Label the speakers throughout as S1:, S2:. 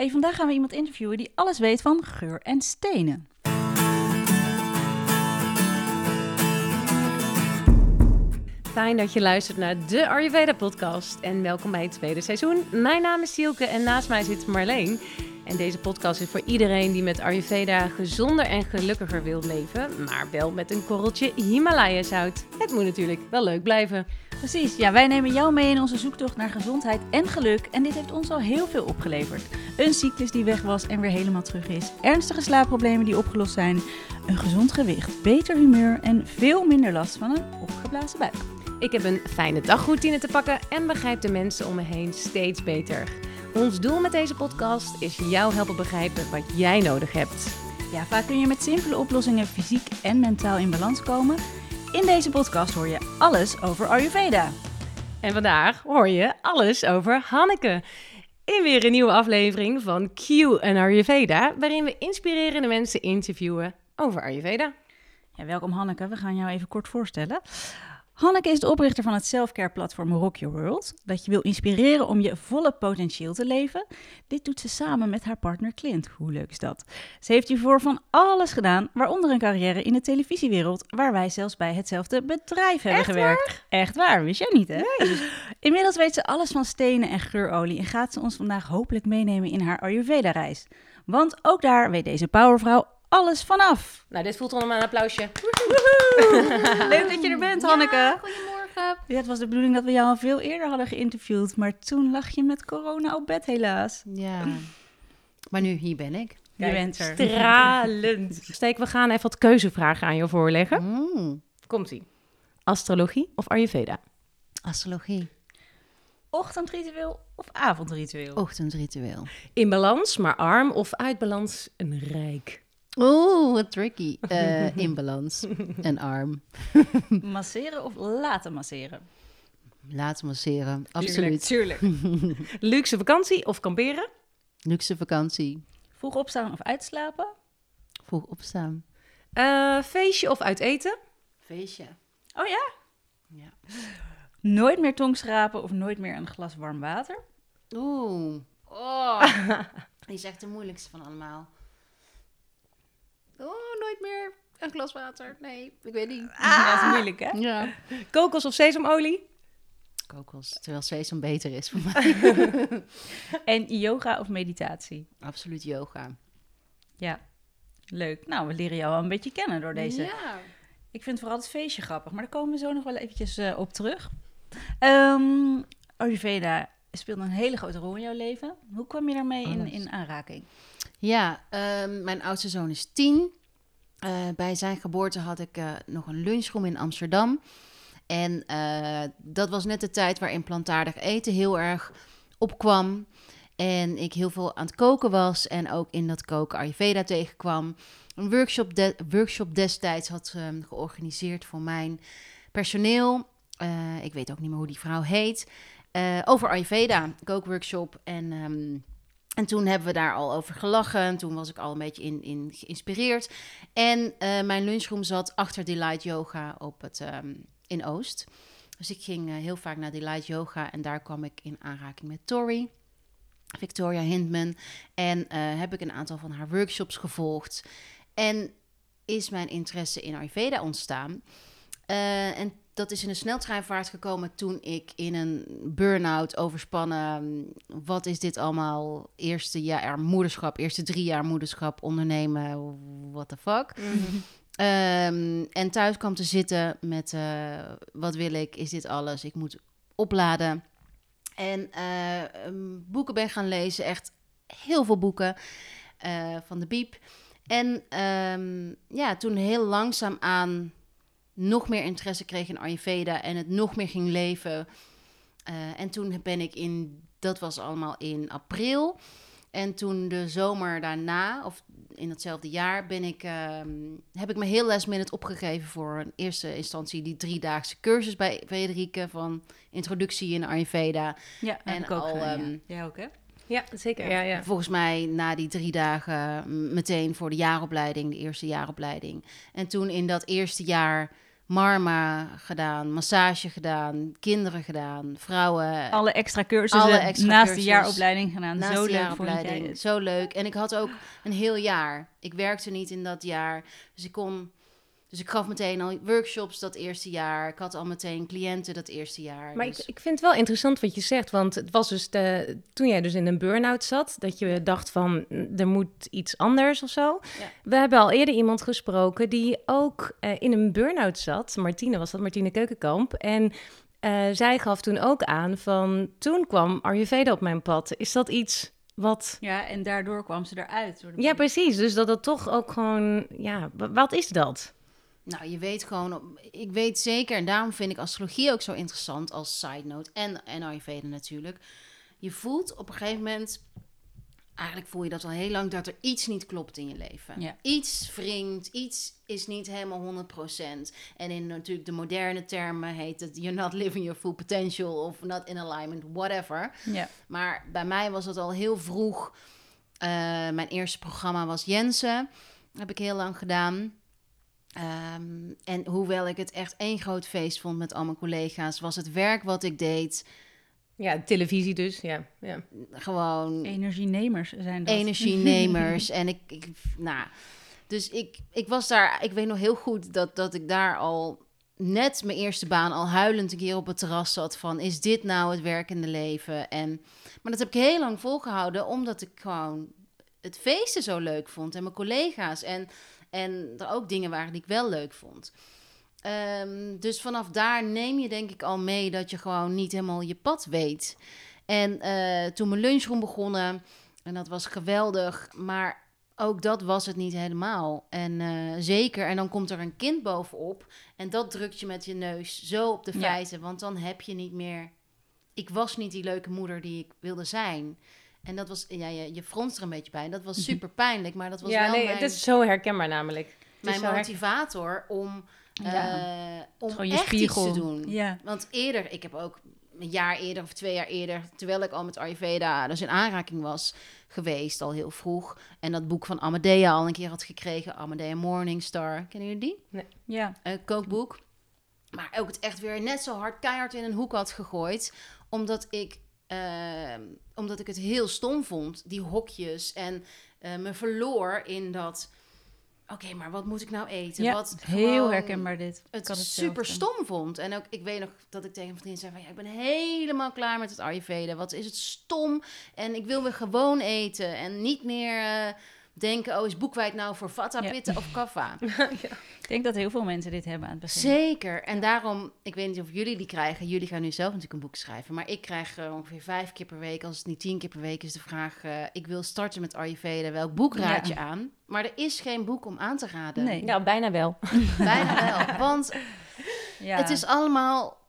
S1: Hey, vandaag gaan we iemand interviewen die alles weet van geur en stenen.
S2: Fijn dat je luistert naar de Ayurveda podcast en welkom bij het tweede seizoen. Mijn naam is Sielke en naast mij zit Marleen. En deze podcast is voor iedereen die met Ayurveda gezonder en gelukkiger wil leven, maar wel met een korreltje Himalaya zout. Het moet natuurlijk wel leuk blijven.
S1: Precies, ja, wij nemen jou mee in onze zoektocht naar gezondheid en geluk. En dit heeft ons al heel veel opgeleverd. Een cyclus die weg was en weer helemaal terug is. Ernstige slaapproblemen die opgelost zijn. Een gezond gewicht, beter humeur en veel minder last van een opgeblazen buik.
S2: Ik heb een fijne dagroutine te pakken en begrijp de mensen om me heen steeds beter. Ons doel met deze podcast is jou helpen begrijpen wat jij nodig hebt.
S1: Ja, vaak kun je met simpele oplossingen fysiek en mentaal in balans komen. In deze podcast hoor je alles over Ayurveda.
S2: En vandaag hoor je alles over Hanneke. In weer een nieuwe aflevering van Q en Ayurveda, waarin we inspirerende mensen interviewen over Ayurveda.
S1: Ja, welkom Hanneke, we gaan jou even kort voorstellen. Hanneke is de oprichter van het selfcare platform Rock Your World, dat je wil inspireren om je volle potentieel te leven. Dit doet ze samen met haar partner Clint. Hoe leuk is dat? Ze heeft hiervoor van alles gedaan, waaronder een carrière in de televisiewereld, waar wij zelfs bij hetzelfde bedrijf hebben
S2: Echt
S1: gewerkt. Echt waar, wist jij niet hè? Inmiddels weet ze alles van stenen en geurolie en gaat ze ons vandaag hopelijk meenemen in haar Ayurveda-reis. Want ook daar weet deze powervrouw alles vanaf.
S2: Nou, dit voelt allemaal een applausje.
S1: Leuk dat je er bent, Hanneke.
S3: goedemorgen.
S1: Ja, het was de bedoeling dat we jou al veel eerder hadden geïnterviewd, maar toen lag je met corona op bed helaas.
S3: Ja, maar nu hier ben ik.
S1: Je bent er.
S2: Stralend. Steek, we gaan even wat keuzevragen aan je voorleggen.
S3: Mm,
S2: Komt-ie. Astrologie of Ayurveda?
S3: astrologie,
S1: Ochtendritueel of avondritueel?
S3: ochtendritueel.
S2: In balans, maar arm of uit balans en rijk?
S3: Oeh, wat tricky. Eh, in balans en arm.
S1: Masseren of laten masseren?
S3: Laten masseren, absoluut.
S2: Tuurlijk. Luxe vakantie of kamperen?
S3: Luxe vakantie,
S1: Vroeg opstaan of uitslapen?
S3: vroeg opstaan.
S2: Eh, feestje of uit eten?
S3: Feestje.
S1: Oh ja?
S3: Ja.
S1: Nooit meer tongschrapen of nooit meer een glas warm water?
S3: Oeh. Oh. Die is echt de moeilijkste van allemaal. Oh, nooit meer een glas water. Nee, ik weet niet.
S1: Ah, dat is moeilijk hè?
S3: Ja.
S2: Kokos of sesamolie?
S3: Kokos, terwijl sesam beter is voor mij.
S1: En yoga of meditatie?
S3: Absoluut yoga.
S1: Ja. Leuk. Nou, we leren jou wel een beetje kennen door deze.
S3: Ja.
S1: Ik vind vooral het feestje grappig, maar daar komen we zo nog wel eventjes eh, op terug. Ehm Ayurveda speelt een hele grote rol in jouw leven. Hoe kwam je daarmee in, in aanraking?
S3: Ja, ehm, mijn oudste zoon is tien. Eh, bij zijn geboorte had ik eh, nog een lunchroom in Amsterdam. En eh, dat was net de tijd waarin plantaardig eten heel erg opkwam. En ik heel veel aan het koken was en ook in dat koken Ayurveda tegenkwam. Een workshop, de- workshop destijds had ehm, georganiseerd voor mijn personeel. Ik weet ook niet meer hoe die vrouw heet. over Ayurveda, kookworkshop. En ehm, en toen hebben we daar al over gelachen. En toen was ik al een beetje in, in geïnspireerd. En eh, mijn lunchroom zat achter Delight Yoga op het, ehm, in Oost. Dus ik ging eh, heel vaak naar Delight Yoga. En daar kwam ik in aanraking met Tori, Victoria Hindman. En eh, heb ik een aantal van haar workshops gevolgd. En is mijn interesse in Ayurveda ontstaan. En dat is in een sneltreinvaart gekomen toen ik in een burn-out, overspannen, wat is dit allemaal, eerste jaar moederschap, eerste drie jaar moederschap, ondernemen, what the fuck. Ehm, en thuis kwam te zitten met, eh, wat wil ik, is dit alles, ik moet opladen. En eh, boeken ben gaan lezen, echt heel veel boeken eh, van de Biep. En ehm, ja, toen heel langzaam aan nog meer interesse kreeg in Ayurveda en het nog meer ging leven. Eh, en toen ben ik in, dat was allemaal in april. En toen de zomer daarna, of in hetzelfde jaar, ben ik, ehm, heb ik me heel last minute opgegeven voor een eerste instantie die driedaagse cursus bij Frederike van introductie in Ayurveda.
S1: Ja,
S3: En
S1: ik ook
S3: al,
S1: gedaan,
S3: ehm,
S1: ja. Jij ook, hè?
S2: Ja, zeker. Ja, ja.
S3: Volgens mij na die drie dagen meteen voor de jaaropleiding, de eerste jaaropleiding. En toen in dat eerste jaar Marma gedaan, massage gedaan, kinderen gedaan, vrouwen.
S1: Alle extra cursussen
S3: Alle extra
S1: naast
S3: cursus.
S1: de jaaropleiding gedaan.
S3: Naast
S1: Zo
S3: de
S1: leuk
S3: jaaropleiding. Zo leuk. En ik had ook een heel jaar. Ik werkte niet in dat jaar. Dus ik kon. Dus ik gaf meteen al workshops dat eerste jaar. Ik had al meteen cliënten dat eerste jaar.
S2: Maar
S3: dus,
S2: ik, ik vind het wel interessant wat je zegt, want het was dus de, toen jij dus in een burn-out zat, dat je dacht van "Mm, er moet iets anders of zo.
S3: Ja.
S2: We hebben al eerder iemand gesproken die ook eh, in een burn-out zat. Martine was dat, Martine Keukenkamp. En eh, zij gaf toen ook aan van toen kwam Ayurveda op mijn pad. Is dat iets wat...
S1: Ja, en daardoor kwam ze eruit. Door de
S2: Ja, precies. Dus dat dat toch ook gewoon... Ja, wa- wat is dat?
S3: Nou, je weet gewoon, ik weet zeker, en daarom vind ik astrologie ook zo interessant als side note. En, en Ayurveda natuurlijk. Je voelt op een gegeven moment, eigenlijk voel je dat al heel lang, dat er iets niet klopt in je leven.
S1: Ja.
S3: Iets wringt, iets is niet helemaal 100%. En in natuurlijk de moderne termen heet het, you're not living your full potential of not in alignment, whatever.
S1: Ja.
S3: Maar bij mij was het al heel vroeg. Eh, mijn eerste programma was Jensen. Heb ik heel lang gedaan. Ehm, en hoewel ik het echt één groot feest vond met al mijn collega's, was het werk wat ik deed
S2: Ja, televisie dus, ja. ja.
S3: gewoon
S1: Energienemers zijn dat.
S3: energienemers. en ik, ik, nou, dus ik, ik was daar, ik weet nog heel goed dat, dat ik daar al net mijn eerste baan al huilend een keer op het terras zat van, is dit nou het werkende leven? En, maar dat heb ik heel lang volgehouden, omdat ik gewoon het feesten zo leuk vond en mijn collega's en, en er ook dingen waren die ik wel leuk vond. Ehm, dus vanaf daar neem je denk ik al mee dat je gewoon niet helemaal je pad weet. En eh, toen mijn lunchroom begonnen, en dat was geweldig, maar ook dat was het niet helemaal. En eh, zeker, en dan komt er een kind bovenop en dat drukt je met je neus zo op de
S1: Ja.
S3: feiten, want dan heb je niet meer... Ik was niet die leuke moeder die ik wilde zijn. En dat was, ja, je, je fronst er een beetje bij. Dat was super pijnlijk, maar dat was
S2: ja,
S3: wel
S2: nee,
S3: mijn,
S2: het is zo herkenbaar namelijk. Het is
S3: mijn motivator om,
S1: Ja.
S3: eh, om
S1: Gewoon je
S3: echt
S1: spiegel.
S3: iets te doen.
S1: Ja.
S3: Want eerder, ik heb ook een jaar eerder of twee jaar eerder, terwijl ik al met Ayurveda dus in aanraking was geweest, al heel vroeg. En dat boek van Amadea al een keer had gekregen, Amadea Morningstar. Kennen jullie die?
S1: Ja.
S3: Een kookboek. Maar ook het echt weer net zo hard keihard in een hoek had gegooid. Omdat ik, ehm, omdat ik het heel stom vond, die hokjes. En eh, me verloor in dat... Oké, maar wat moet ik nou eten?
S1: Ja,
S3: wat
S1: heel herkenbaar dit.
S3: het
S1: had
S3: super stom vond. En ook, ik weet nog dat ik tegen een vriendin zei van... Ja, ik ben helemaal klaar met het Ayurveda. Wat is het stom. En ik wil weer gewoon eten. En niet meer eh, denken... Oh, is boekwijd nou voor Vata,
S1: Ja.
S3: Pitta of Kapha?
S1: Ik denk dat heel veel mensen dit hebben aan het begin.
S3: Zeker. En daarom... Ik weet niet of jullie die krijgen. Jullie gaan nu zelf natuurlijk een boek schrijven. Maar ik krijg eh, ongeveer vijf keer per week... Als het niet tien keer per week is de vraag... eh, ik wil starten met Ayurveda. Welk boek raad
S1: Ja.
S3: je aan? Maar er is geen boek om aan te raden.
S1: Nee.
S2: Ja, bijna wel.
S3: Bijna wel. Want
S1: Ja.
S3: Het is allemaal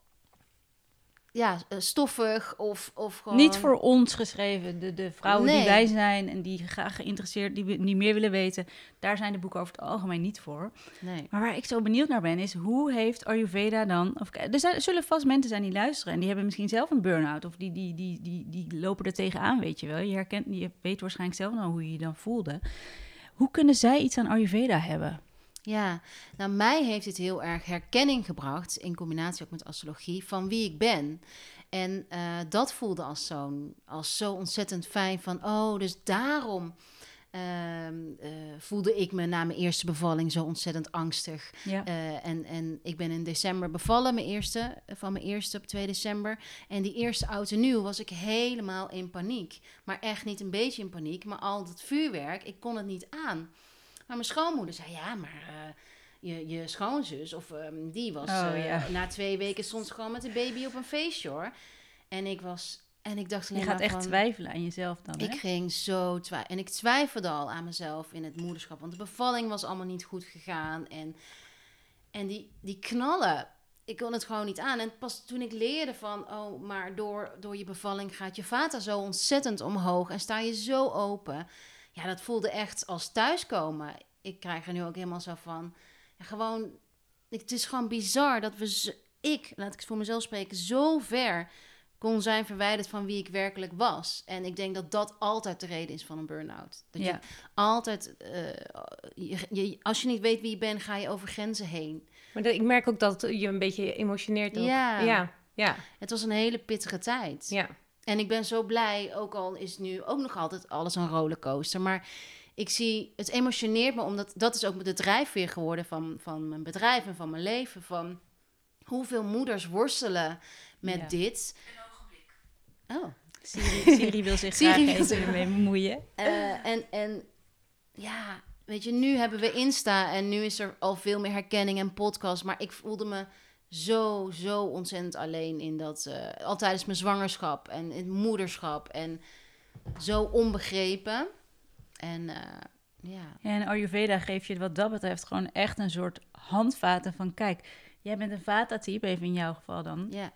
S3: ja, eh, stoffig of, of gewoon...
S1: Niet voor ons geschreven. De, de vrouwen die wij zijn en die graag geïnteresseerd, die, die meer willen weten, daar zijn de boeken over het algemeen niet voor.
S3: Nee.
S1: Maar waar ik zo benieuwd naar ben, is hoe heeft Ayurveda dan... Of, er zijn, er zullen vast mensen zijn die luisteren en die hebben misschien zelf een burn-out. Of die, die, die, die, die lopen er tegenaan, weet je wel. Je, herkent, je weet waarschijnlijk zelf nou hoe je je dan voelde. Hoe kunnen zij iets aan Ayurveda hebben?
S3: Ja, nou mij heeft het heel erg herkenning gebracht, in combinatie ook met astrologie, van wie ik ben. En eh, dat voelde als, zo'n, als zo ontzettend fijn van, oh, dus daarom ehm, eh, voelde ik me na mijn eerste bevalling zo ontzettend angstig.
S1: Ja.
S3: Eh, en, en ik ben in december bevallen, mijn eerste, van mijn eerste op 2 december. En die eerste oud en nieuw was ik helemaal in paniek. Maar echt niet een beetje in paniek, maar al dat vuurwerk, ik kon het niet aan. Maar mijn schoonmoeder zei, ja, maar eh, je, je schoonzus, of ehm, die was
S1: Oh,
S3: eh,
S1: ja.
S3: na twee weken soms gewoon met de baby op een feestje hoor. En ik was, en ik dacht
S1: Je gaat echt
S3: van,
S1: twijfelen aan jezelf dan, hè?
S3: ik ging zo twijfelen. En ik twijfelde al aan mezelf in het moederschap. Want de bevalling was allemaal niet goed gegaan. En, en die, die knallen, ik kon het gewoon niet aan. En pas toen ik leerde van... Oh, maar door, door je bevalling gaat je vata zo ontzettend omhoog. En sta je zo open. Ja, dat voelde echt als thuiskomen. Ik krijg er nu ook helemaal zo van... Ja, gewoon... Het is gewoon bizar dat we... z- ik, laat ik het voor mezelf spreken, zo ver kon zijn verwijderd van wie ik werkelijk was. En ik denk dat dat altijd de reden is van een burn-out. Dat
S1: Ja.
S3: je altijd, eh, je, je- als je niet weet wie je bent, ga je over grenzen heen.
S2: Maar dat- ik merk ook dat je een beetje emotioneert ook.
S3: Ja.
S2: Ja, ja,
S3: Het was een hele pittige tijd.
S2: ja.
S3: En ik ben zo blij, ook al is nu ook nog altijd alles een rollercoaster. Maar ik zie, het emotioneert me, omdat dat is ook de drijfveer geworden van, van mijn bedrijf en van mijn leven. Van hoeveel moeders worstelen met
S1: Ja.
S3: dit. Oh.
S1: Siri, Siri wil zich
S3: Siri
S1: graag
S3: wil
S1: even ermee bemoeien.
S3: Eh, en, en ja, weet je, nu hebben we Insta en nu is er al veel meer herkenning en podcast. Maar ik voelde me zo, zo ontzettend alleen in dat, eh, al tijdens mijn zwangerschap en in het moederschap. En zo onbegrepen. En eh, ja.
S1: Ja, en Ayurveda geeft je wat dat betreft gewoon echt een soort handvaten van... kijk, jij bent een vata-type, even in jouw geval dan.
S3: ja.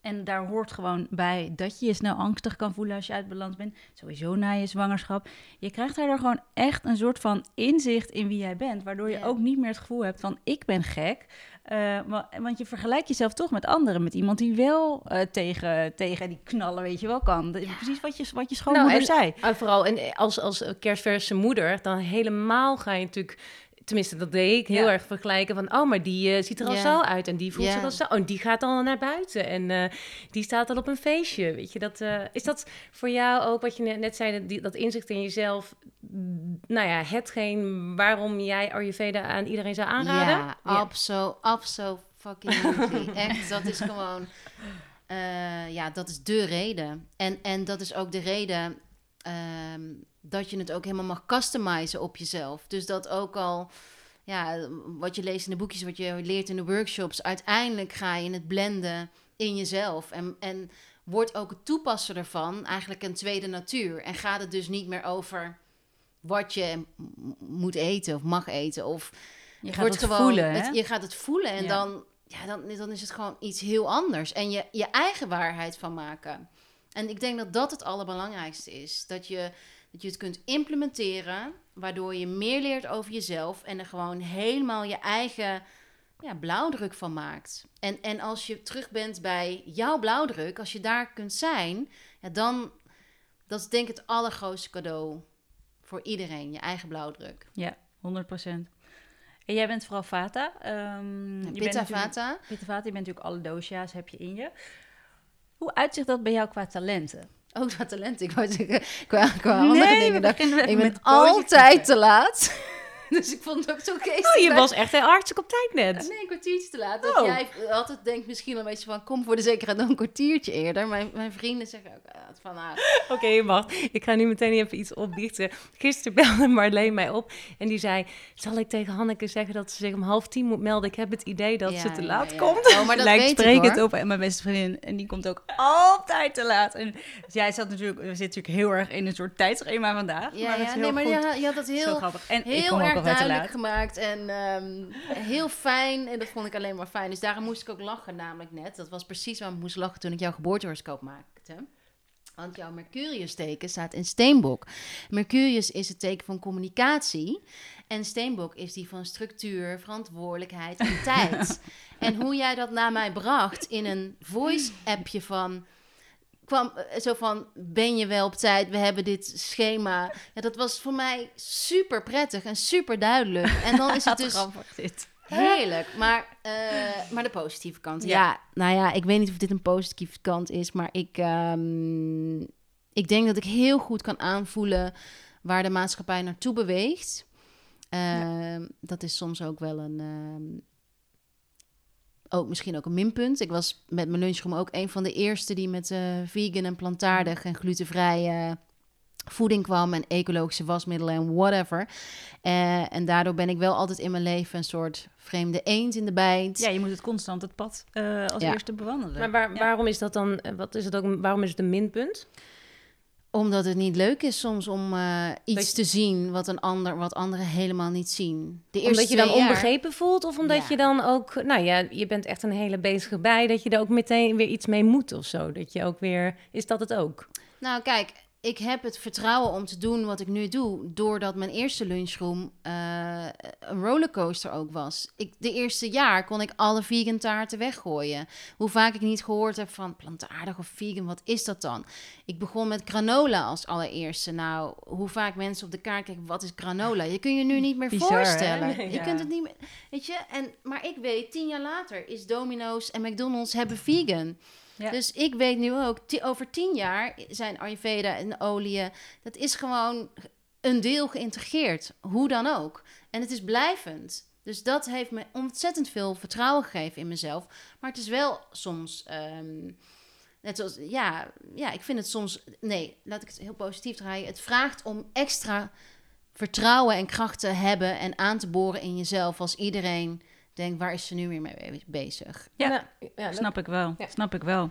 S1: En daar hoort gewoon bij dat je je snel angstig kan voelen als je uit balans bent. Sowieso na je zwangerschap. Je krijgt daardoor gewoon echt een soort van inzicht in wie jij bent. Waardoor je
S3: Ja.
S1: ook niet meer het gevoel hebt van ik ben gek. Eh, wa- want je vergelijkt jezelf toch met anderen. Met iemand die wel eh, tegen, tegen die knallen, weet je wel, kan. Dat is Precies wat je, wat je schoonmoeder
S2: Nou, en-
S1: zei.
S2: En vooral en als, als kerstverse moeder, dan helemaal ga je natuurlijk... Tenminste, dat deed ik heel
S1: Ja.
S2: erg vergelijken van... oh, maar die eh, ziet er al zo uit en die voelt
S3: Ja.
S2: zich al zo... en die gaat al naar buiten en eh, die staat al op een feestje, weet je. Dat, eh, is dat voor jou ook, wat je net, net zei, dat, die, dat inzicht in jezelf... mm, nou ja, hetgeen waarom jij Ayurveda aan iedereen zou aanraden?
S3: Ja, abso, abso fucking absolutely. Echt, dat is gewoon... ja, dat is de reden. En, en dat is ook de reden ehm, dat je het ook helemaal mag customizen op jezelf. Dus dat ook al... Ja, wat je leest in de boekjes, wat je leert in de workshops... uiteindelijk ga je het blenden in jezelf. En, en wordt ook het toepassen ervan eigenlijk een tweede natuur. En gaat het dus niet meer over wat je moet eten of mag eten... of
S1: Je
S3: het
S1: gaat
S3: wordt
S1: het
S3: gewoon,
S1: voelen,
S3: het- je gaat het voelen en
S1: Ja.
S3: dan, ja, dan, dan is het gewoon iets heel anders. En je, je eigen waarheid van maken. En ik denk dat dat het allerbelangrijkste is. Dat je, dat je het kunt implementeren, waardoor je meer leert over jezelf en er gewoon helemaal je eigen ja, blauwdruk van maakt. En, en als je terug bent bij jouw blauwdruk, als je daar kunt zijn, ja, dan dat is denk ik het allergrootste cadeau voor iedereen, je eigen blauwdruk.
S1: Ja, 100 procent. En jij bent vooral Vata. bent
S3: Pitta Vata.
S1: Pitta Vata, je bent natuurlijk alle dosha's heb je in je. Hoe uitzicht dat bij jou qua talenten?
S3: Ook qua talent. Ik wou zeggen, qua, qua andere dingen. ik ben altijd te laat. dus ik vond het ook zo geestig.
S2: Oh, je
S3: dat-
S2: was echt heel hartstikke op tijd net.
S3: Nee, een kwartiertje te laat. Dat
S2: Oh.
S3: jij altijd denkt misschien een beetje van... kom voor de zekerheid dan een kwartiertje eerder. Mijn, mijn vrienden zeggen ook eh, van... nou,
S2: Oké, je mag. Ik ga nu meteen even iets opbiechten. Gisteren belde Marleen mij op en die zei... zal ik tegen Hanneke zeggen dat ze zich om half tien moet melden? Ik heb het idee dat
S3: Ja,
S2: ze te laat
S3: ja.
S2: komt.
S3: Oh, maar dat
S1: Lijkt sprekend op en mijn beste vriendin. En die komt ook altijd te laat. En jij zat natuurlijk, we zitten natuurlijk heel erg in een soort tijdschema vandaag.
S3: Ja,
S1: maar dat
S3: ja,
S1: heel
S3: nee, maar je had dat
S1: Zo
S3: heel,
S1: grappig. En
S3: heel erg duidelijk gemaakt. En ehm, heel fijn. En dat vond ik alleen maar fijn. Dus daarom moest ik ook lachen namelijk net. Dat was precies waarom ik moest lachen toen ik jouw geboortehoroscoop maakte. Want jouw Mercurius-teken staat in Steenbok. Mercurius is het teken van communicatie. En Steenbok is die van structuur, verantwoordelijkheid en tijd. en hoe jij dat naar mij bracht in een voice-appje van kwam eh, zo van, ben je wel op tijd? We hebben dit schema. Ja, dat was voor mij super prettig en super duidelijk. En dan is het dus
S1: grappig dit.
S3: heerlijk. Maar, eh, maar de positieve kant.
S1: Ja.
S3: Ja. nou ja, ik weet niet of dit een positieve kant is, maar ik, ehm, ik denk dat ik heel goed kan aanvoelen waar de maatschappij naartoe beweegt. Ehm, Dat is soms ook wel een. ehm, ook misschien ook een minpunt. Ik was met mijn lunchroom ook een van de eerste die met eh, vegan en plantaardig en glutenvrije voeding kwam en ecologische wasmiddelen en whatever. Eh, en daardoor ben ik wel altijd in mijn leven een soort vreemde eend in de bijt.
S1: Ja, je moet het constant het pad eh, als
S3: Ja.
S1: eerste bewandelen.
S2: Maar waar-
S1: Ja.
S2: waarom is dat dan? Wat is het ook? een- Waarom is het een minpunt?
S3: Omdat het niet leuk is soms om eh, iets te zien wat, een ander, wat anderen helemaal niet zien. De
S2: Omdat je dan
S3: jaar-
S2: onbegrepen voelt, of omdat
S3: Ja.
S2: je dan ook, nou ja, je bent echt een hele bezige bij, dat je er ook meteen weer iets mee moet of zo. Dat je ook weer, is dat het ook?
S3: Nou, kijk, ik heb het vertrouwen om te doen wat ik nu doe, doordat mijn eerste lunchroom eh, een rollercoaster ook was. Ik, de eerste jaar kon ik alle vegan taarten weggooien. Hoe vaak ik niet gehoord heb van plantaardig of vegan, wat is dat dan? Ik begon met granola als allereerste. Nou, hoe vaak mensen op de kaart kijken, wat is granola? Je kun je nu niet meer
S1: Bizar,
S3: voorstellen.
S2: Nee,
S3: je
S1: ja.
S3: kunt het niet meer, weet je? En, maar ik weet, tien jaar later is Domino's en McDonald's hebben vegan. Dus ik weet nu ook, over tien jaar zijn Ayurveda en oliën, dat is gewoon een deel geïntegreerd, hoe dan ook. En het is blijvend. Dus dat heeft me ontzettend veel vertrouwen gegeven in mezelf. Maar het is wel soms, ehm, net zoals, ja, ja, ik vind het soms, nee, laat ik het heel positief draaien. Het vraagt om extra vertrouwen en kracht te hebben en aan te boren in jezelf als iedereen denkt, waar is ze nu weer mee bezig?
S1: Ja.
S2: Nou, ja, dat-
S1: Snap ik wel,
S2: Ja.
S1: snap ik wel.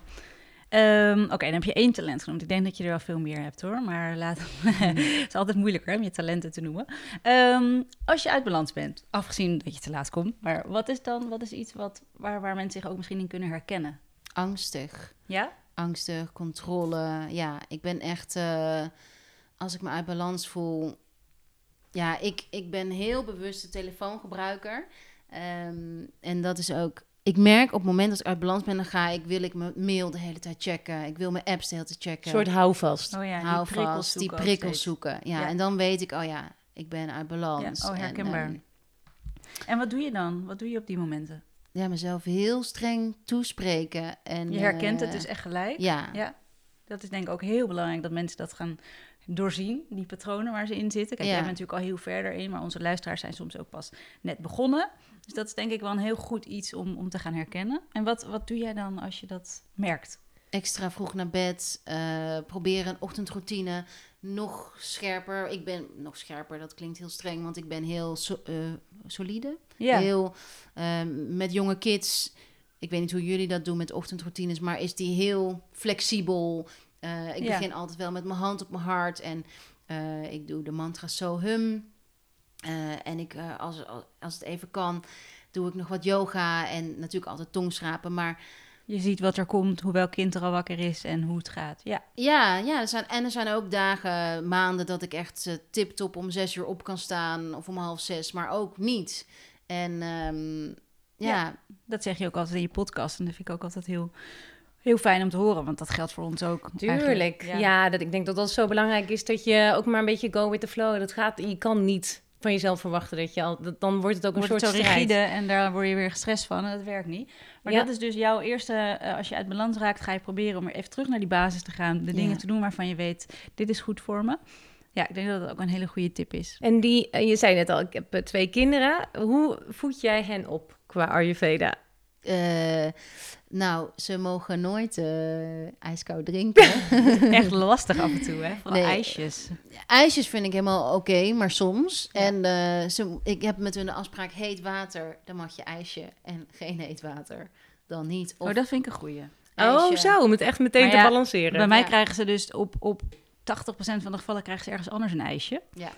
S1: Ehm, Oké, dan heb je één talent genoemd. Ik denk dat je er wel veel meer hebt hoor. Maar laat... het is altijd moeilijker om je talenten te noemen. Ehm, als je uit balans bent, afgezien dat je te laat komt. Maar wat is dan wat is iets wat, waar, waar mensen zich ook misschien in kunnen herkennen?
S3: Angstig.
S1: Ja?
S3: angstig, controle. Ja, ik ben echt, eh, als ik me uit balans voel. Ja, ik, ik ben heel bewuste telefoongebruiker. Ehm, en dat is ook. Ik merk op het moment dat ik uit balans ben, dan ga ik, wil ik mijn mail de hele tijd checken. Ik wil mijn apps de hele tijd checken.
S2: Een soort houvast.
S1: Oh ja, die
S3: Hou
S1: prikkels
S3: die
S1: zoeken ook
S3: prikkels zoeken. Ja,
S1: Ja.
S3: en dan weet ik, oh ja, ik ben uit balans.
S1: Ja, oh,
S3: En,
S1: herkenbaar.
S3: ehm,
S1: En wat doe je dan? Wat doe je op die momenten?
S3: ja, mezelf heel streng toespreken. En,
S1: Je herkent het
S3: eh,
S1: dus echt gelijk.
S3: Ja,
S1: Ja, dat is denk ik ook heel belangrijk dat mensen dat gaan doorzien, die patronen waar ze in zitten. Kijk,
S3: Ja.
S1: jij bent natuurlijk al heel verder in, maar onze luisteraars zijn soms ook pas net begonnen. Dus dat is denk ik wel een heel goed iets om, om te gaan herkennen. En wat, wat doe jij dan als je dat merkt?
S3: extra vroeg naar bed, eh, proberen een ochtendroutine nog scherper. Ik ben nog scherper, dat klinkt heel streng, want ik ben heel so- eh, solide. Heel ehm, met jonge kids. Ik weet niet hoe jullie dat doen met ochtendroutines, maar is die heel flexibel. Eh, ik
S1: Ja.
S3: begin altijd wel met mijn hand op mijn hart en eh, ik doe de mantra so hum. Eh, en ik, eh, als, als het even kan, doe ik nog wat yoga en natuurlijk altijd tongschrapen. Maar
S1: Je ziet wat er komt, hoe welk kind er al wakker is en hoe het gaat. Ja,
S3: Ja, ja er zijn, en er zijn ook dagen, maanden dat ik echt uh, tip-top om zes uur op kan staan. Of om half zes, maar ook niet. En ehm, ja,
S1: Ja. dat zeg je ook altijd in je podcast. En dat vind ik ook altijd heel, heel fijn om te horen, want dat geldt voor ons ook.
S2: Tuurlijk.
S1: eigenlijk.
S2: Ja, dat, ik denk dat dat zo belangrijk is dat je ook maar een beetje go with the flow. Dat gaat, je kan niet van jezelf verwachten dat je al... Dat, dan wordt het ook een
S1: wordt het
S2: soort
S1: zo
S2: strijd.
S1: rigide en daar word je weer gestrest van en dat werkt niet. Maar
S2: Ja.
S1: dat is dus jouw eerste, eh, als je uit balans raakt, ga je proberen om weer even terug naar die basis te gaan. De
S3: Ja.
S1: dingen te doen waarvan je weet, dit is goed voor me. Ja, ik denk dat dat ook een hele goede tip is.
S2: En die, eh, je zei net al, ik heb eh, twee kinderen. Hoe voed jij hen op qua Ayurveda?
S3: Eh, nou, ze mogen nooit eh, ijskoud drinken.
S1: Echt lastig af en toe, hè? Vooral
S3: Nee.
S1: ijsjes.
S3: IJsjes vind ik helemaal oké, maar soms.
S1: Ja.
S3: En eh, ze, ik heb met hun de afspraak heet water, dan mag je ijsje. En geen heet water, dan niet. Of
S1: oh, dat vind ik een goeie.
S2: Oh, zo, om het echt meteen
S1: Maar
S2: te
S1: ja,
S2: balanceren.
S1: Bij mij
S3: Ja.
S1: krijgen ze dus op, op 80% van de gevallen krijgen ze ergens anders een ijsje.
S3: Ja.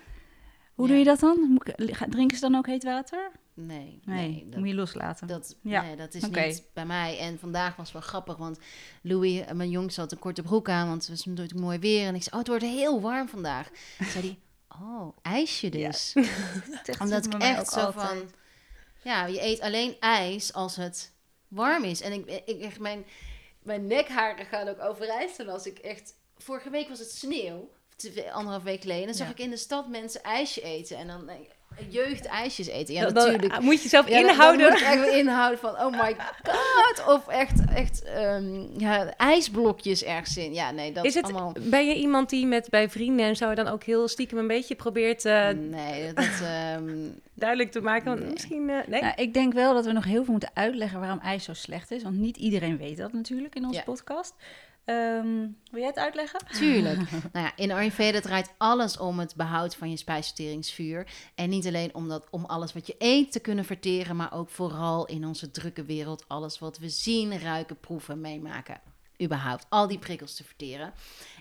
S1: Hoe
S3: Ja.
S1: doe je dat dan? Ik- Drinken ze dan ook heet water?
S3: Nee,
S1: Nee,
S3: nee, dat,
S1: moet je loslaten.
S3: Dat,
S1: Ja,
S3: nee, dat is niet bij mij. En vandaag was wel grappig, want Louis, eh, mijn jongste, had een korte broek aan, want het was natuurlijk mooi weer. En ik zei, oh, het wordt heel warm vandaag. Toen zei hij, oh, ijsje dus. Omdat ik echt zo van, ja, je eet alleen ijs als het warm is. En ik, ik echt, mijn, mijn nekharen gaan ook overeind als ik echt, vorige week was het sneeuw, twee- anderhalf week geleden. Dan zag
S1: Ja.
S3: ik in de stad mensen ijsje eten en dan denk ik, jeugd ijsjes eten. Ja,
S2: Dan- dan
S3: natuurlijk.
S2: moet je jezelf
S3: Ja, dan-
S2: inhouden.
S3: Dan moet echt inhouden van, oh my god. Of echt, echt ehm, ja, ijsblokjes ergens in. Ja, nee, dat
S2: is het,
S3: allemaal...
S2: Ben je iemand die met bij vrienden en zo dan ook heel stiekem een beetje probeert eh,
S3: Nee, dat... ehm,
S2: duidelijk te maken? Want
S3: Nee.
S2: Misschien, eh, nee?
S1: Nou, ik denk wel dat we nog heel veel moeten uitleggen waarom ijs zo slecht is. Want niet iedereen weet dat natuurlijk in onze
S3: Ja.
S1: podcast. Ehm, wil jij het uitleggen?
S3: Tuurlijk. nou ja, in Ayurveda draait alles om het behoud van je spijsverteringsvuur. En niet alleen om, dat, om alles wat je eet te kunnen verteren, maar ook vooral in onze drukke wereld alles wat we zien, ruiken, proeven, meemaken. Überhaupt al die prikkels te verteren.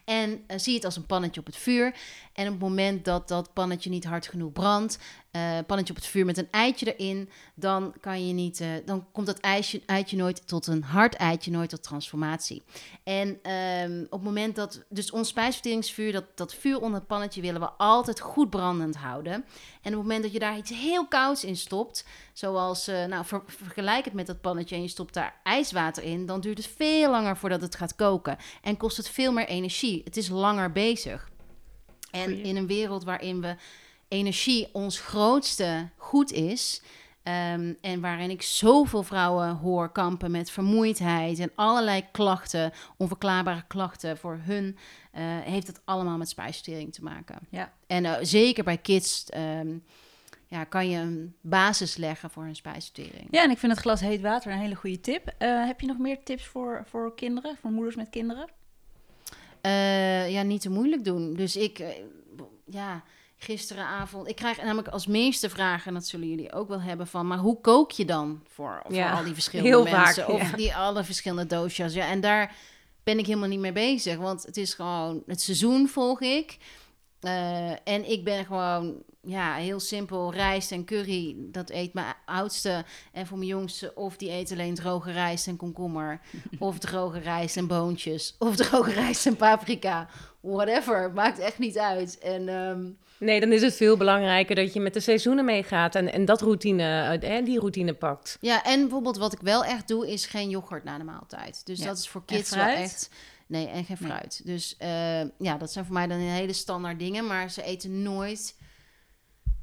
S3: En eh, zie het als een pannetje op het vuur. En op het moment dat dat pannetje niet hard genoeg brandt, eh, pannetje op het vuur met een eitje erin, dan kan je niet, eh, dan komt dat eitje, eitje nooit tot een hard eitje, nooit tot transformatie. En ehm, op het moment dat, dus ons spijsverteringsvuur, dat, dat vuur onder het pannetje willen we altijd goed brandend houden. En op het moment dat je daar iets heel kouds in stopt, zoals, eh, nou ver- vergelijk het met dat pannetje en je stopt daar ijswater in, dan duurt het veel langer voordat het gaat koken en kost het veel meer energie. Het is langer bezig. En in een wereld waarin we energie ons grootste goed is. ehm, en waarin ik zoveel vrouwen hoor kampen met vermoeidheid en allerlei klachten, onverklaarbare klachten voor hun, eh, heeft het allemaal met spijsvertering te maken.
S1: Ja.
S3: En eh, zeker bij kids ehm, ja, kan je een basis leggen voor hun spijsvertering.
S1: Ja, en ik vind het glas heet water een hele goede tip. Eh, heb je nog meer tips voor, voor kinderen, voor moeders met kinderen?
S3: Ja, niet te moeilijk doen. Dus ik, ja, gisteravond. Ik krijg namelijk als meeste vragen, en dat zullen jullie ook wel hebben, van, maar hoe kook je dan voor, voor
S2: Ja,
S3: al die verschillende
S2: heel
S3: mensen?
S2: vaak,
S3: of
S2: ja.
S3: die alle verschillende doosjes. Ja, en daar ben ik helemaal niet mee bezig, want het is gewoon het seizoen volg ik. Eh, en ik ben gewoon, ja, heel simpel. Rijst en curry, dat eet mijn oudste. En voor mijn jongste, of die eet alleen droge rijst en komkommer. of droge rijst en boontjes. Of droge rijst en paprika. Whatever, maakt echt niet uit. En ehm,
S2: Nee, dan is het veel belangrijker dat je met de seizoenen meegaat en, en dat routine, eh, die routine pakt.
S3: ja, en bijvoorbeeld wat ik wel echt doe, is geen yoghurt na de maaltijd. Dus
S1: Ja.
S3: dat is voor kids wel echt... Nee, en geen
S1: Nee.
S3: fruit. Dus eh, ja, dat zijn voor mij dan hele standaard dingen. Maar ze eten nooit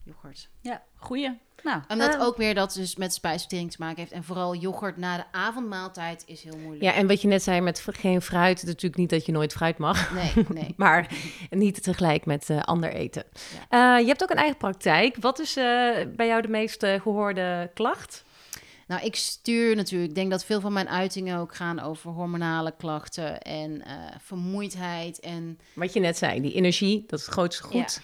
S3: yoghurt.
S1: Ja, goeie. Nou,
S3: Omdat
S2: Ah.
S3: ook weer dat dus met spijsvertering te maken heeft. En vooral yoghurt na de avondmaaltijd is heel moeilijk.
S2: Ja, en wat je net zei met geen fruit, het is natuurlijk niet dat je nooit fruit mag.
S3: Nee, nee.
S2: Maar niet tegelijk met eh, ander eten. Eh, je hebt ook een eigen praktijk. Wat is eh, bij jou de meest eh, gehoorde klacht?
S3: Nou, ik stuur natuurlijk. Ik denk dat veel van mijn uitingen ook gaan over hormonale klachten en eh, vermoeidheid. En
S2: Wat je net zei, die energie, dat is het grootste goed.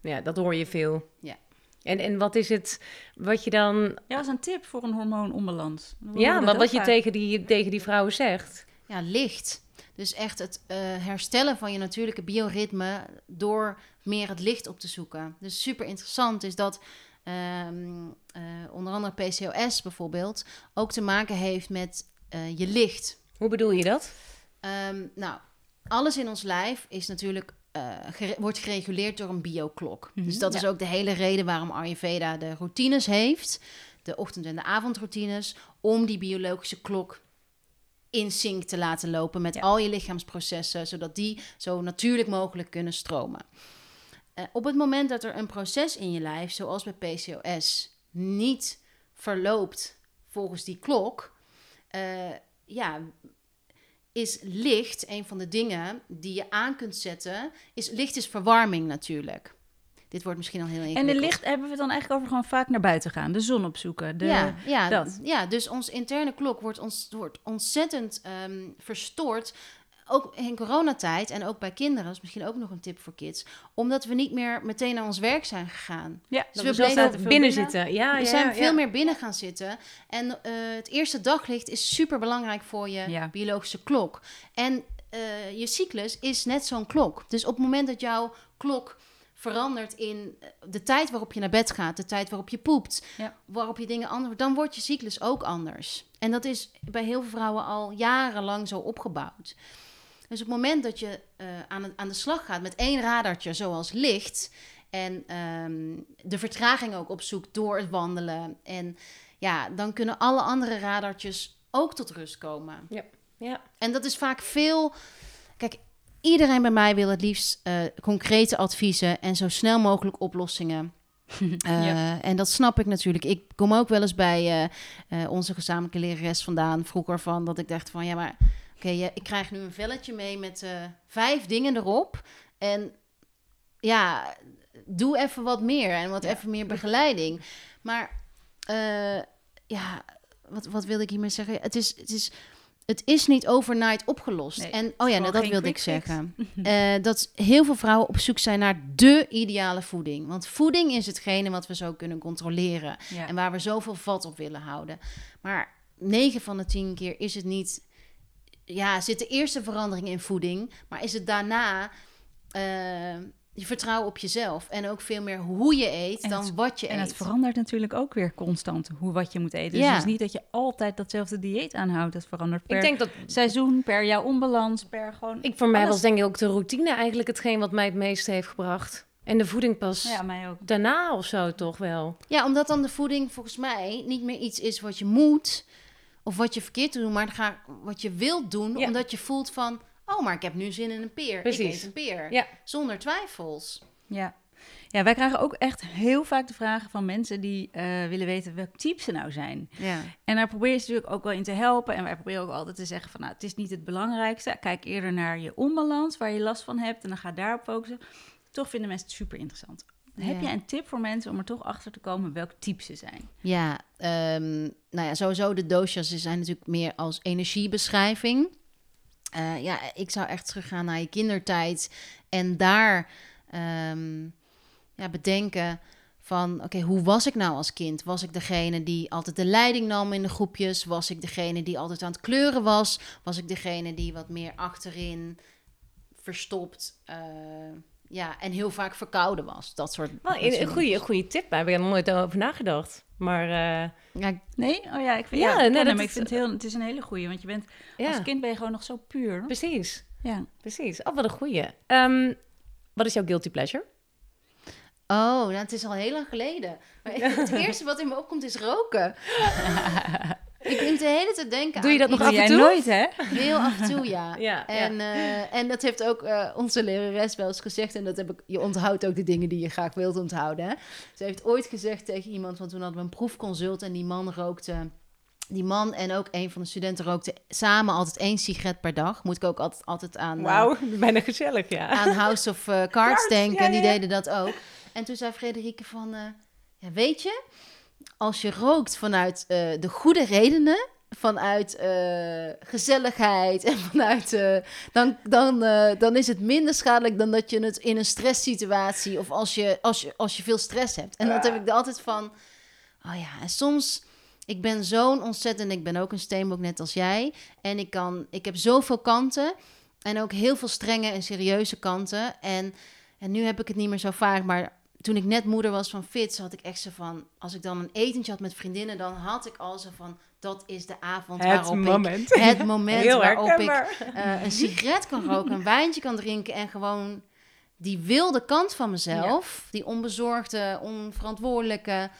S2: Ja, dat hoor je veel.
S3: Ja.
S2: En, en wat is het wat je dan...
S1: ja, dat is een tip voor een hormoononbalans.
S2: Ja, maar wat je tegen die, tegen die vrouwen zegt.
S3: ja, licht. Dus echt het eh, herstellen van je natuurlijke bioritme door meer het licht op te zoeken. Dus super interessant is dat ehm, eh, onder andere PCOS bijvoorbeeld ook te maken heeft met eh, je licht.
S2: Hoe bedoel je dat?
S3: Ehm, nou, alles in ons lijf is natuurlijk, eh, gere- wordt gereguleerd door een bioklok.
S1: Mhm,
S3: dus dat is ook de hele reden waarom Ayurveda de routines heeft, de ochtend- en de avondroutines, om die biologische klok in sync te laten lopen met
S1: Ja.
S3: al je lichaamsprocessen, zodat die zo natuurlijk mogelijk kunnen stromen. Eh, op het moment dat er een proces in je lijf, zoals bij PCOS, niet verloopt volgens die klok, eh, ja, is licht een van de dingen die je aan kunt zetten. Is, licht is verwarming natuurlijk. Dit wordt misschien al heel
S1: En de licht hebben we het dan eigenlijk over gewoon vaak naar buiten gaan. De zon opzoeken. De,
S3: ja, ja,
S1: dat.
S3: ja, dus ons interne klok wordt, ons, wordt ontzettend ehm, verstoord. Ook in coronatijd en ook bij kinderen, dat is misschien ook nog een tip voor kids. Omdat we niet meer meteen naar ons werk zijn gegaan.
S1: Ja,
S3: Dus
S1: dat
S3: we bleven
S2: binnen zitten. Ja,
S3: we
S2: ja,
S3: zijn
S2: ja.
S3: veel meer binnen gaan zitten. En eh, het eerste daglicht is super belangrijk voor je
S1: Ja.
S3: biologische klok. En eh, je cyclus is net zo'n klok. Dus op het moment dat jouw klok verandert in eh, de tijd waarop je naar bed gaat, de tijd waarop je poept,
S1: Ja.
S3: waarop je dingen anders, dan wordt je cyclus ook anders. En dat is bij heel veel vrouwen al jarenlang zo opgebouwd. Dus op het moment dat je eh, aan, aan de slag gaat met één radartje, zoals licht, en ehm, de vertraging ook opzoekt door het wandelen, en ja, dan kunnen alle andere radartjes ook tot rust komen.
S2: Ja.
S3: En dat is vaak veel. Kijk, iedereen bij mij wil het liefst eh, concrete adviezen en zo snel mogelijk oplossingen. Eh,
S1: Ja.
S3: En dat snap ik natuurlijk. Ik kom ook wel eens bij onze gezamenlijke lerares vandaan vroeger van dat ik dacht van ja, maar je- ik krijg nu een velletje mee met eh, vijf dingen erop. En ja, doe even wat meer en wat
S1: Ja.
S3: even meer begeleiding. Maar eh, ja, wat, wat wilde ik hiermee zeggen? Het is, het is, het is niet overnight opgelost.
S1: Nee,
S3: en oh ja, nou, dat wilde ik zeggen. Eh, dat heel veel vrouwen op zoek zijn naar de ideale voeding. Want voeding is hetgene wat we zo kunnen controleren.
S1: Ja.
S3: En waar we zoveel vat op willen houden. Maar 9 van de 10 keer is het niet. Ja, zit de eerste verandering in voeding. Maar is het daarna. eh, je vertrouwen op jezelf. En ook veel meer hoe je eet
S1: En
S3: dan
S1: het-
S3: wat je
S1: En
S3: eet.
S1: het verandert natuurlijk ook weer constant hoe wat je moet eten. Dus
S3: Ja.
S1: het is niet dat je altijd datzelfde dieet aanhoudt. Het verandert per
S2: Ik denk dat
S1: seizoen, per jouw onbalans, per gewoon...
S2: ik voor mij
S1: alles.
S2: was denk ik ook de routine eigenlijk hetgeen wat mij het meeste heeft gebracht. En de voeding pas
S1: Ja, mij ook.
S2: daarna of zo toch wel.
S3: Ja, omdat dan de voeding volgens mij niet meer iets is wat je moet of wat je verkeerd doet, maar ga, wat je wilt doen,
S2: Ja.
S3: omdat je voelt van, oh, maar ik heb nu zin in een peer. Ik
S2: Precies.
S3: eet een peer.
S2: Ja.
S3: Zonder twijfels.
S1: Ja. ja, wij krijgen ook echt heel vaak de vragen van mensen die eh, willen weten welk type ze nou zijn.
S3: Ja.
S1: En daar probeer je ze natuurlijk ook wel in te helpen. En wij proberen ook altijd te zeggen van, nou, het is niet het belangrijkste. Kijk eerder naar je onbalans, waar je last van hebt. En dan ga daarop focussen. Toch vinden mensen het super interessant. Heb jij een tip voor mensen om er toch achter te komen welk type ze zijn?
S3: Ja, ehm, nou ja, sowieso de doshas zijn natuurlijk meer als energiebeschrijving. Eh, ja, ik zou echt teruggaan naar je kindertijd en daar ehm, ja, bedenken van, oké, hoe was ik nou als kind? Was ik degene die altijd de leiding nam in de groepjes? Was ik degene die altijd aan het kleuren was? Was ik degene die wat meer achterin verstopt, eh, ja, en heel vaak verkouden was? Dat soort. Dat
S2: een, goede, goede tip. Daar heb ik er nog nooit over nagedacht. Maar eh,
S3: Ja,
S1: Nee? Oh ja, ik vind,
S2: Ja,
S1: ja,
S2: nee, dat
S1: hem. ik
S2: is-
S1: vind het, heel, het is een hele goeie. Want je bent,
S2: ja,
S1: als kind ben je gewoon nog zo puur.
S2: precies.
S1: Ja.
S2: Precies. Oh, wat een goeie. Ehm, wat is jouw guilty pleasure?
S3: Oh, nou, het is al heel lang geleden. Maar het eerste wat in me opkomt is roken. ik moet de hele tijd denken
S2: Doe je
S3: aan
S2: dat nog af en toe?
S1: nooit, hè?
S3: Heel af en toe, ja.
S2: Ja,
S3: en, eh, en dat heeft ook eh, onze lerares wel eens gezegd. En dat heb ik, je onthoudt ook de dingen die je graag wilt onthouden. Hè? Ze heeft ooit gezegd tegen iemand, want toen hadden we een proefconsult en die man rookte... Die man en ook een van de studenten rookten samen altijd één sigaret per dag. Moet ik ook altijd, altijd aan, eh,
S2: Wauw, bijna gezellig, ja.
S3: aan House of Cards
S2: Cards,
S3: denken.
S2: ja,
S3: en die deden dat ook. En toen zei Frederike van... eh, ja, weet je, als je rookt vanuit eh, de goede redenen... vanuit eh, gezelligheid en vanuit... eh, dan, dan, dan is het minder schadelijk dan dat je het in een stresssituatie... of als je, als je, als je veel stress hebt. En dat heb ik er altijd van... Oh ja, en soms... Ik ben zo'n ontzettend... Ik ben ook een steenbok net als jij. En ik, kan, ik heb zoveel kanten... En ook heel veel strenge en serieuze kanten. En, en nu heb ik het niet meer zo vaak. Maar toen ik net moeder was van Fitz, had ik echt zo van... Als ik dan een etentje had met vriendinnen, dan had ik al zo van... Dat is de avond waarop
S2: moment.
S3: ik... Het moment
S2: Heel
S3: waarop ik eh, een sigaret kan roken, een wijntje kan drinken... en gewoon die wilde kant van mezelf... die onbezorgde, onverantwoordelijke...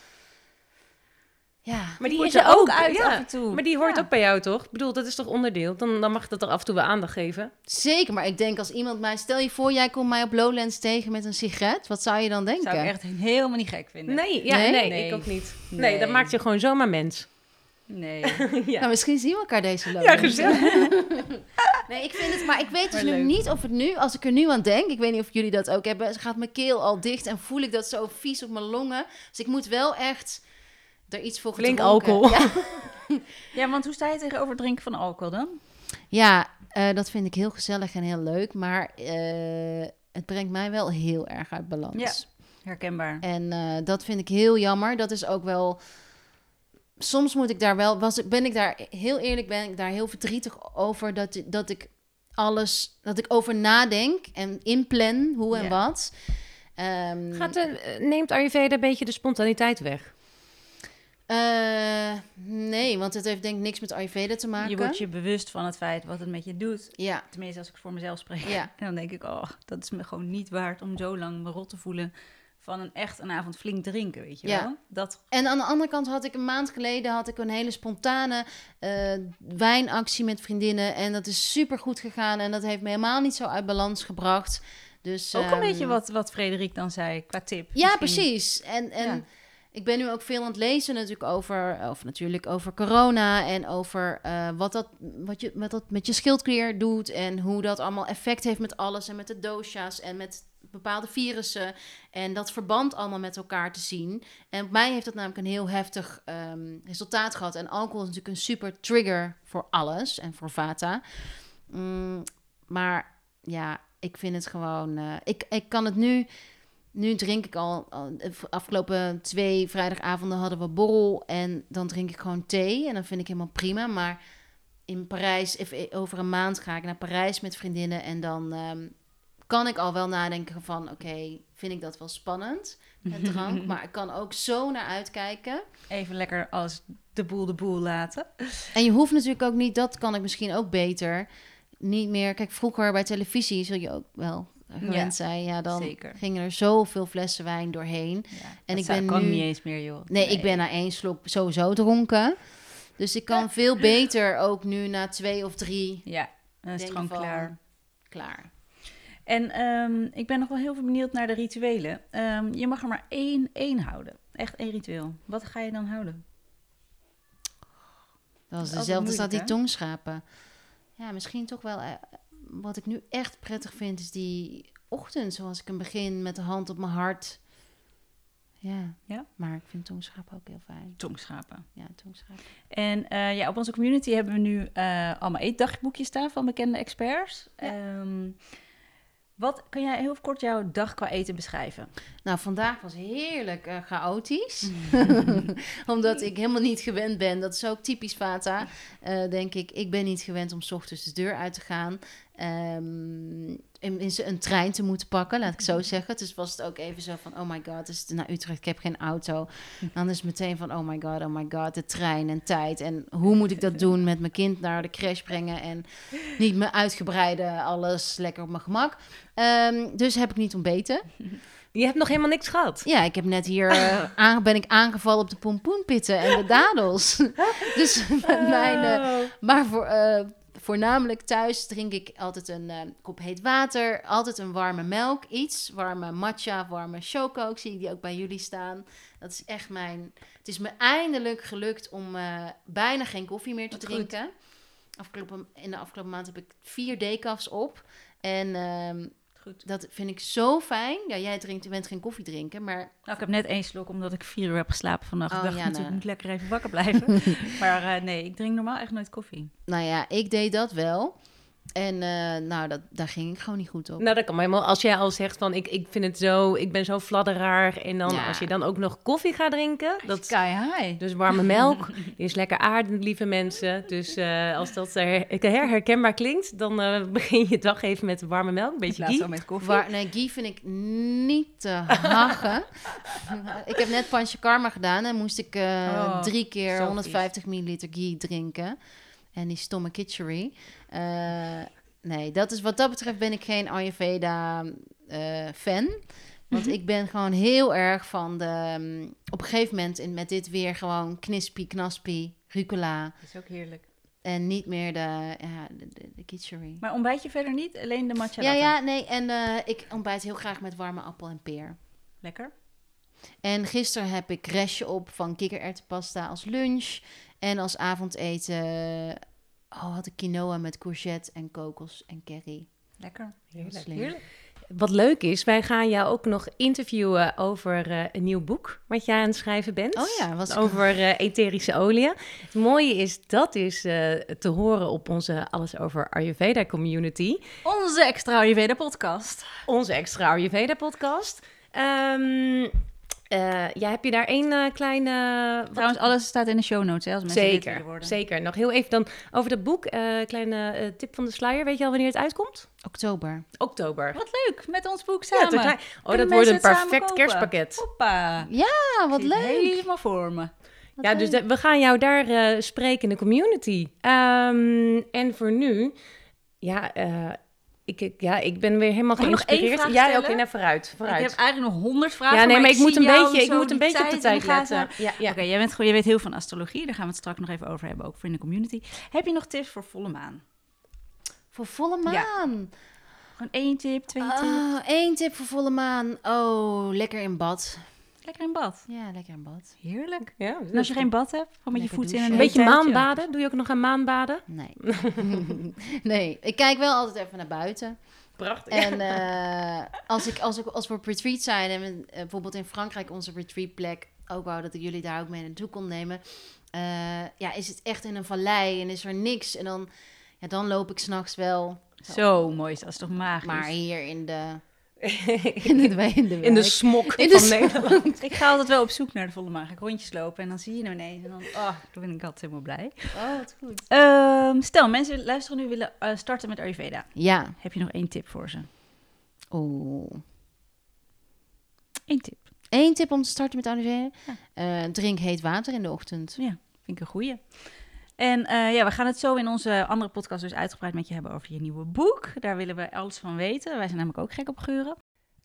S3: Ja,
S2: Maar die is
S1: er ook
S2: ook
S1: uit
S2: ja.
S1: af en toe.
S2: Maar die hoort
S1: Ja.
S2: ook bij jou, toch? Ik bedoel, dat is toch onderdeel? Dan, dan mag je dat er af en toe weer aandacht geven.
S3: zeker. Maar ik denk als iemand mij... Stel je voor, jij komt mij op Lowlands tegen met een sigaret. Wat zou je dan denken?
S1: Zou ik echt helemaal niet gek vinden.
S2: Nee, ja,
S3: Nee?
S2: nee,
S1: Nee.
S2: ik ook niet. Nee,
S1: Nee.
S2: dat maakt je gewoon zomaar mens.
S1: Nee.
S2: ja.
S3: Nou, misschien zien we elkaar deze loop.
S2: ja, gezellig.
S3: Nee, ik vind het, maar ik weet dus nu niet of het nu, als ik er nu aan denk, ik weet niet of jullie dat ook hebben, gaat mijn keel al dicht en voel ik dat zo vies op mijn longen. Dus ik moet wel echt er iets voor
S2: Flink
S3: gedronken.
S2: alcohol.
S3: Ja,
S1: Ja, want hoe sta je tegenover het drinken van alcohol dan?
S3: ja eh, dat vind ik heel gezellig en heel leuk, maar eh, het brengt mij wel heel erg uit balans.
S1: Ja. Herkenbaar.
S3: En eh, dat vind ik heel jammer. Dat is ook wel. Soms moet ik daar wel. Was, ik- ben ik daar heel eerlijk, ben ik daar heel verdrietig over dat, dat ik alles. Dat ik over nadenk en inplan hoe en
S1: Ja.
S3: wat. Ehm,
S2: Gaat de, neemt Ayurveda een beetje de spontaniteit weg?
S3: Eh, nee, want het heeft denk ik niks met Ayurveda te maken.
S1: Je wordt je bewust van het feit wat het met je doet.
S3: Ja,
S1: Tenminste, als ik voor mezelf spreek.
S3: Ja.
S1: En dan denk ik, oh, dat is me gewoon niet waard om zo lang me rot te voelen van een echt een avond flink drinken, weet je
S3: Ja.
S1: wel? Dat,
S3: En aan de andere kant had ik een maand geleden had ik een hele spontane eh, wijnactie met vriendinnen. En dat is super goed gegaan. En dat heeft me helemaal niet zo uit balans gebracht. Dus,
S1: ook een
S3: ehm,
S1: beetje wat, wat Frederik dan zei qua tip.
S3: Ja,
S1: misschien.
S3: precies. En, en
S1: Ja.
S3: Ik ben nu ook veel aan het lezen natuurlijk over, over, natuurlijk over corona en over eh, wat, dat, wat, je, wat dat met je schildklier doet en hoe dat allemaal effect heeft met alles en met de dosha's en met bepaalde virussen en dat verband allemaal met elkaar te zien. En op mij heeft dat namelijk een heel heftig ehm, resultaat gehad. En alcohol is natuurlijk een super trigger voor alles en voor vata. Mm, maar ja, ik vind het gewoon. eh, ik, ik kan het nu. Nu drink ik al, de Afgelopen twee vrijdagavonden hadden we borrel. En dan drink ik gewoon thee. En dan vind ik helemaal prima. Maar in Parijs, even over een maand ga ik naar Parijs met vriendinnen. En dan ehm, kan ik al wel nadenken van, oké, vind ik dat wel spannend, het drank. maar ik kan ook zo naar uitkijken.
S1: Even lekker als de boel de boel laten.
S3: En je hoeft natuurlijk ook niet, dat kan ik misschien ook beter, niet meer... Kijk, vroeger bij televisie zul je ook wel gewend
S1: Ja,
S3: zijn. Ja, dan
S1: zeker.
S3: gingen er zoveel flessen wijn doorheen.
S1: Ja,
S3: En
S1: dat
S3: ik ben
S1: kan
S3: nu-
S1: niet eens meer, joh.
S3: Nee, ik ben na één slok sowieso dronken. Dus ik kan veel beter ook nu na twee of drie
S1: Ja, dan is het gewoon
S3: van,
S1: klaar.
S3: Klaar.
S1: En ehm, ik ben nog wel heel veel benieuwd naar de rituelen. Ehm, je mag er maar één, één houden. Echt één ritueel. Wat ga je dan houden?
S3: Dat
S1: is
S3: dezelfde als dat die tongschrapen. Ja, misschien toch wel... wat ik nu echt prettig vind, is die ochtend zoals ik hem begin met de hand op mijn hart. Ja.
S1: Ja?
S3: Maar ik vind tongschrapen ook heel fijn.
S1: Tongschapen.
S3: Ja, tongschrapen.
S1: En eh, ja, op onze community hebben we nu eh, allemaal eetdagboekjes staan van bekende experts. Ehm, wat kan jij heel kort jouw dag qua eten beschrijven?
S3: Nou, vandaag was heerlijk eh, chaotisch. Omdat ik helemaal niet gewend ben. Dat is ook typisch Vata, denk ik. Ik ben niet gewend om 's ochtends de deur uit te gaan. Ehm, in, in een trein te moeten pakken, laat ik zo zeggen. Dus was het ook even zo van, oh my god, is het naar Utrecht, ik heb geen auto. Dan is het meteen van, oh my god, oh my god, de trein en tijd. En hoe moet ik dat doen met mijn kind naar de crash brengen en niet me uitgebreide, alles lekker op mijn gemak. Ehm, dus heb ik niet ontbeten.
S2: Je hebt nog helemaal niks gehad.
S3: Ja, ik heb net hier eh, aan, ben ik aangevallen op de pompoenpitten en de dadels. dus mijn, eh, maar voor, eh, voornamelijk thuis drink ik altijd een eh, kop heet water, altijd een warme melk, iets warme matcha, warme choco. Ik zie die ook bij jullie staan. Dat is echt mijn. Het is me eindelijk gelukt om eh, bijna geen koffie meer te
S1: Wat
S3: drinken. Afgelopen, in de afgelopen maand heb ik vier decafs op. En ehm,
S1: Goed.
S3: dat vind ik zo fijn. Ja, jij drinkt, je bent geen koffie drinken, maar
S1: Nou, ik heb net één slok omdat ik vier uur heb geslapen vannacht.
S3: Oh,
S1: ik dacht
S3: ja,
S1: natuurlijk,
S3: nou.
S1: ik moet lekker even wakker blijven. maar eh, nee, ik drink normaal echt nooit koffie.
S3: nou ja, ik deed dat wel. En eh, nou, dat, daar ging ik gewoon niet goed op.
S2: Nou, dat kan maar helemaal. Als jij al zegt van ik, ik vind het zo, ik ben zo fladderaar. En dan
S3: Ja.
S2: als je dan ook nog koffie gaat drinken. Dat,
S1: Sky high.
S2: dus warme melk die is lekker aardend, lieve mensen. Dus eh, als dat her, her- herkenbaar klinkt, dan eh, begin je dag even met warme melk. Een beetje ghee.
S1: met koffie.
S3: Waar, nee, ghee vind ik niet te hagen. ik heb net Pancha Karma gedaan en moest ik eh,
S1: Oh,
S3: drie keer
S1: zo
S3: 150 milliliter ghee drinken. En die stomme kitchery. Eh, nee, dat is, wat dat betreft ben ik geen Ayurveda eh, fan. Want ik ben gewoon heel erg van de... mm, op een gegeven moment in, met dit weer gewoon knispie, knaspie, rucola.
S1: Dat is ook heerlijk.
S3: En niet meer de, ja, de, de, de kitchery.
S1: Maar ontbijt je verder niet? Alleen de matcha
S3: Ja,
S1: latte?
S3: ja, nee. En eh, ik ontbijt heel graag met warme appel en peer.
S1: Lekker.
S3: En gisteren heb ik restje op van kikkererwtenpasta als lunch. En als avondeten oh, had ik quinoa met courgette en kokos en curry.
S1: Lekker.
S3: Heerlijk.
S2: Heerlijk. Wat leuk is, wij gaan jou ook nog interviewen over eh, een nieuw boek wat jij aan het schrijven bent.
S3: Oh ja, was
S2: over eh, etherische oliën. Het mooie is, dat is eh, te horen op onze Alles Over Ayurveda community.
S1: Onze extra Ayurveda podcast.
S2: Onze extra Ayurveda podcast. Ehm eh, ja, heb je daar één eh, kleine... wat-
S1: Trouwens, alles staat in de show notes, hè, als mensen
S2: Zeker,
S1: worden.
S2: zeker. Nog heel even dan over dat boek. eh, kleine eh, tip van de sluier. Weet je al wanneer het uitkomt?
S3: Oktober.
S2: Oktober.
S1: Wat leuk, met ons boek
S2: Ja,
S1: samen.
S2: klein. Oh,
S1: Kunnen
S2: dat wordt een perfect kerstpakket.
S1: Hoppa.
S3: Ah, wat leuk.
S1: Helemaal voor me.
S3: Wat
S2: Ja, dus de- we gaan jou daar eh, spreken in de community. Ehm, en voor nu, ja, eh, ik, ik, ja, ik ben weer helemaal
S1: Mag
S2: geïnspireerd.
S1: vraag
S2: ja, oké, nou vooruit, vooruit.
S1: Ik heb eigenlijk nog honderd vragen.
S2: ja, nee, maar, ik, moet
S1: zie
S2: een
S1: jou
S2: beetje, ik
S1: zo
S2: moet een beetje op de tijd letten. Ja, ja.
S1: Oké, jij, bent, jij weet heel veel van astrologie. Daar gaan we het straks nog even over hebben, ook voor in de community. Heb je nog tips voor volle maan?
S3: Voor volle
S1: Ja.
S3: maan.
S1: Gewoon één tip, twee tips.
S3: Ah, één tip voor volle maan. Oh, lekker in bad.
S1: Lekker in bad.
S3: Ja, lekker in bad.
S1: Heerlijk.
S2: Ja,
S1: En als je geen bad hebt, gewoon met je voeten in
S3: douchen.
S1: een
S2: Een beetje maanbaden. Doe je ook nog aan maanbaden?
S3: Nee. nee, ik kijk wel altijd even naar buiten.
S2: Prachtig.
S3: En eh, als, ik, als, ik, als we op retreat zijn en we, eh, bijvoorbeeld in Frankrijk onze retreatplek, ook wou dat ik jullie daar ook mee naartoe kon nemen, eh, ja, is het echt in een vallei en is er niks. En dan, ja, dan loop ik s'nachts wel.
S1: Zo mooi, dat is toch magisch.
S3: Maar hier in de, in de, in de,
S2: In de
S3: wijk-
S2: smok
S3: In de
S2: van Nederland.
S1: Ik ga altijd wel op zoek naar de volle maan. Ga ik rondjes lopen en dan zie je hem ineens. En dan, oh, dan ben ik altijd helemaal blij.
S3: Oh, wat goed.
S1: Ehm, stel, mensen luisteren nu willen eh, starten met Ayurveda.
S3: Ja,
S1: Heb je nog één tip voor ze?
S3: Oeh.
S1: Eén tip.
S3: Eén tip om te starten met Ayurveda.
S1: Ja.
S3: Eh, drink heet water in de ochtend.
S1: Ja, vind ik een goeie. En eh, ja, we gaan het zo in onze andere podcast dus uitgebreid met je hebben over je nieuwe boek. Daar willen we alles van weten. Wij zijn namelijk ook gek op geuren.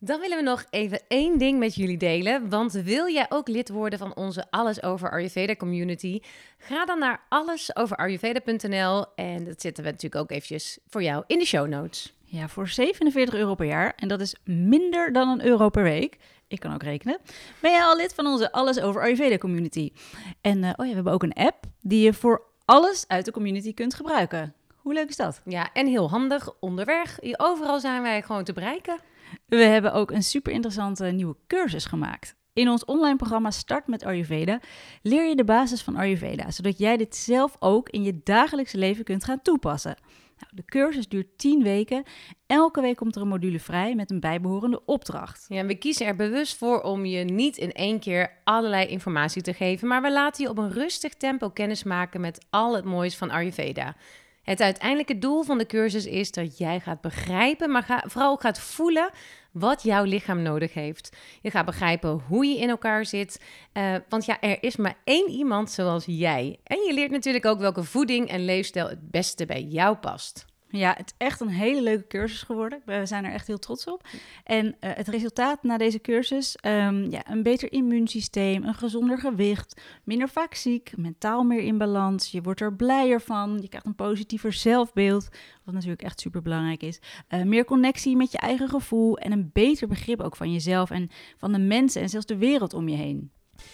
S2: Dan willen we nog even één ding met jullie delen. Want wil jij ook lid worden van onze Alles Over Ayurveda community? Ga dan naar allesoverayurveda.nl en dat zetten we natuurlijk ook eventjes voor jou in de show notes.
S1: Ja, voor 47 euro per jaar. En dat is minder dan een euro per week. Ik kan ook rekenen. Ben jij al lid van onze Alles Over Ayurveda community? En eh, oh ja, we hebben ook een app die je voor alles uit de community kunt gebruiken. Hoe leuk is dat?
S2: Ja, en heel handig onderweg. Overal zijn wij gewoon te bereiken.
S1: We hebben ook een super interessante nieuwe cursus gemaakt. In ons online programma Start met Ayurveda leer je de basis van Ayurveda, zodat jij dit zelf ook in je dagelijkse leven kunt gaan toepassen. Nou, de cursus duurt 10 weken. Elke week komt er een module vrij met een bijbehorende opdracht.
S2: Ja, we kiezen er bewust voor om je niet in één keer allerlei informatie te geven, maar we laten je op een rustig tempo kennis maken met al het moois van Ayurveda. Het uiteindelijke doel van de cursus is dat jij gaat begrijpen, maar vooral ook gaat voelen wat jouw lichaam nodig heeft. Je gaat begrijpen hoe je in elkaar zit. Uh, want ja, er is maar één iemand zoals jij. En je leert natuurlijk ook welke voeding en leefstijl het beste bij jou past.
S1: Ja, het is echt een hele leuke cursus geworden. We zijn er echt heel trots op. En uh, het resultaat na deze cursus, um, ja, een beter immuunsysteem, een gezonder gewicht, minder vaak ziek, mentaal meer in balans. Je wordt er blijer van, je krijgt een positiever zelfbeeld, wat natuurlijk echt super belangrijk is. Uh, meer connectie met je eigen gevoel en een beter begrip ook van jezelf en van de mensen en zelfs de wereld om je heen.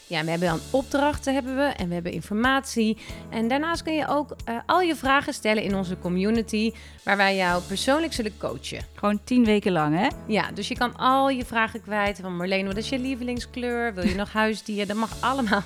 S2: Ja, we hebben dan opdrachten hebben we en we hebben informatie. En daarnaast kun je ook uh, al je vragen stellen in onze community, waar wij jou persoonlijk zullen coachen.
S1: Gewoon tien weken lang, hè?
S2: Ja, dus je kan al je vragen kwijt. Van Marleen, wat is je lievelingskleur? Wil je nog huisdier? Dat mag allemaal.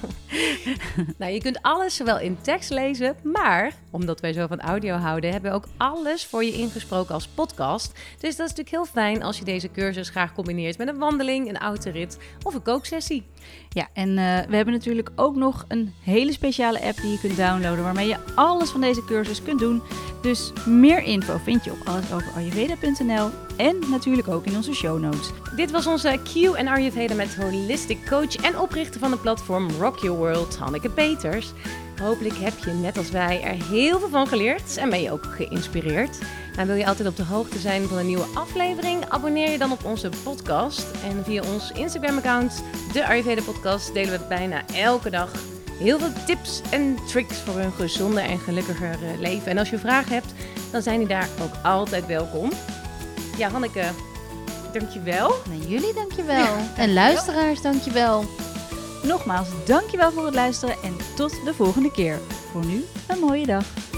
S2: nou, je kunt alles zowel in tekst lezen, maar omdat wij zo van audio houden, hebben we ook alles voor je ingesproken als podcast. Dus dat is natuurlijk heel fijn als je deze cursus graag combineert met een wandeling, een autorit of een kooksessie.
S1: Ja, en uh, we hebben natuurlijk ook nog een hele speciale app die je kunt downloaden, waarmee je alles van deze cursus kunt doen. Dus meer info vind je op allesoverayurveda.nl en natuurlijk ook in onze show notes.
S2: Dit was onze Q en met holistic coach en oprichter van het platform Rock Your World, Hanneke Peters. Hopelijk heb je, net als wij, er heel veel van geleerd en ben je ook geïnspireerd. En wil je altijd op de hoogte zijn van een nieuwe aflevering? Abonneer je dan op onze podcast. En via ons Instagram-account, de Ayurveda Podcast, delen we bijna elke dag heel veel tips en tricks voor een gezonder en gelukkiger leven. En als je vragen hebt, dan zijn die daar ook altijd welkom. Ja, Hanneke, dankjewel.
S3: Nou, jullie dankjewel. en luisteraars, dankjewel.
S1: Nogmaals, dankjewel voor het luisteren en tot de volgende keer. Voor nu, een mooie dag.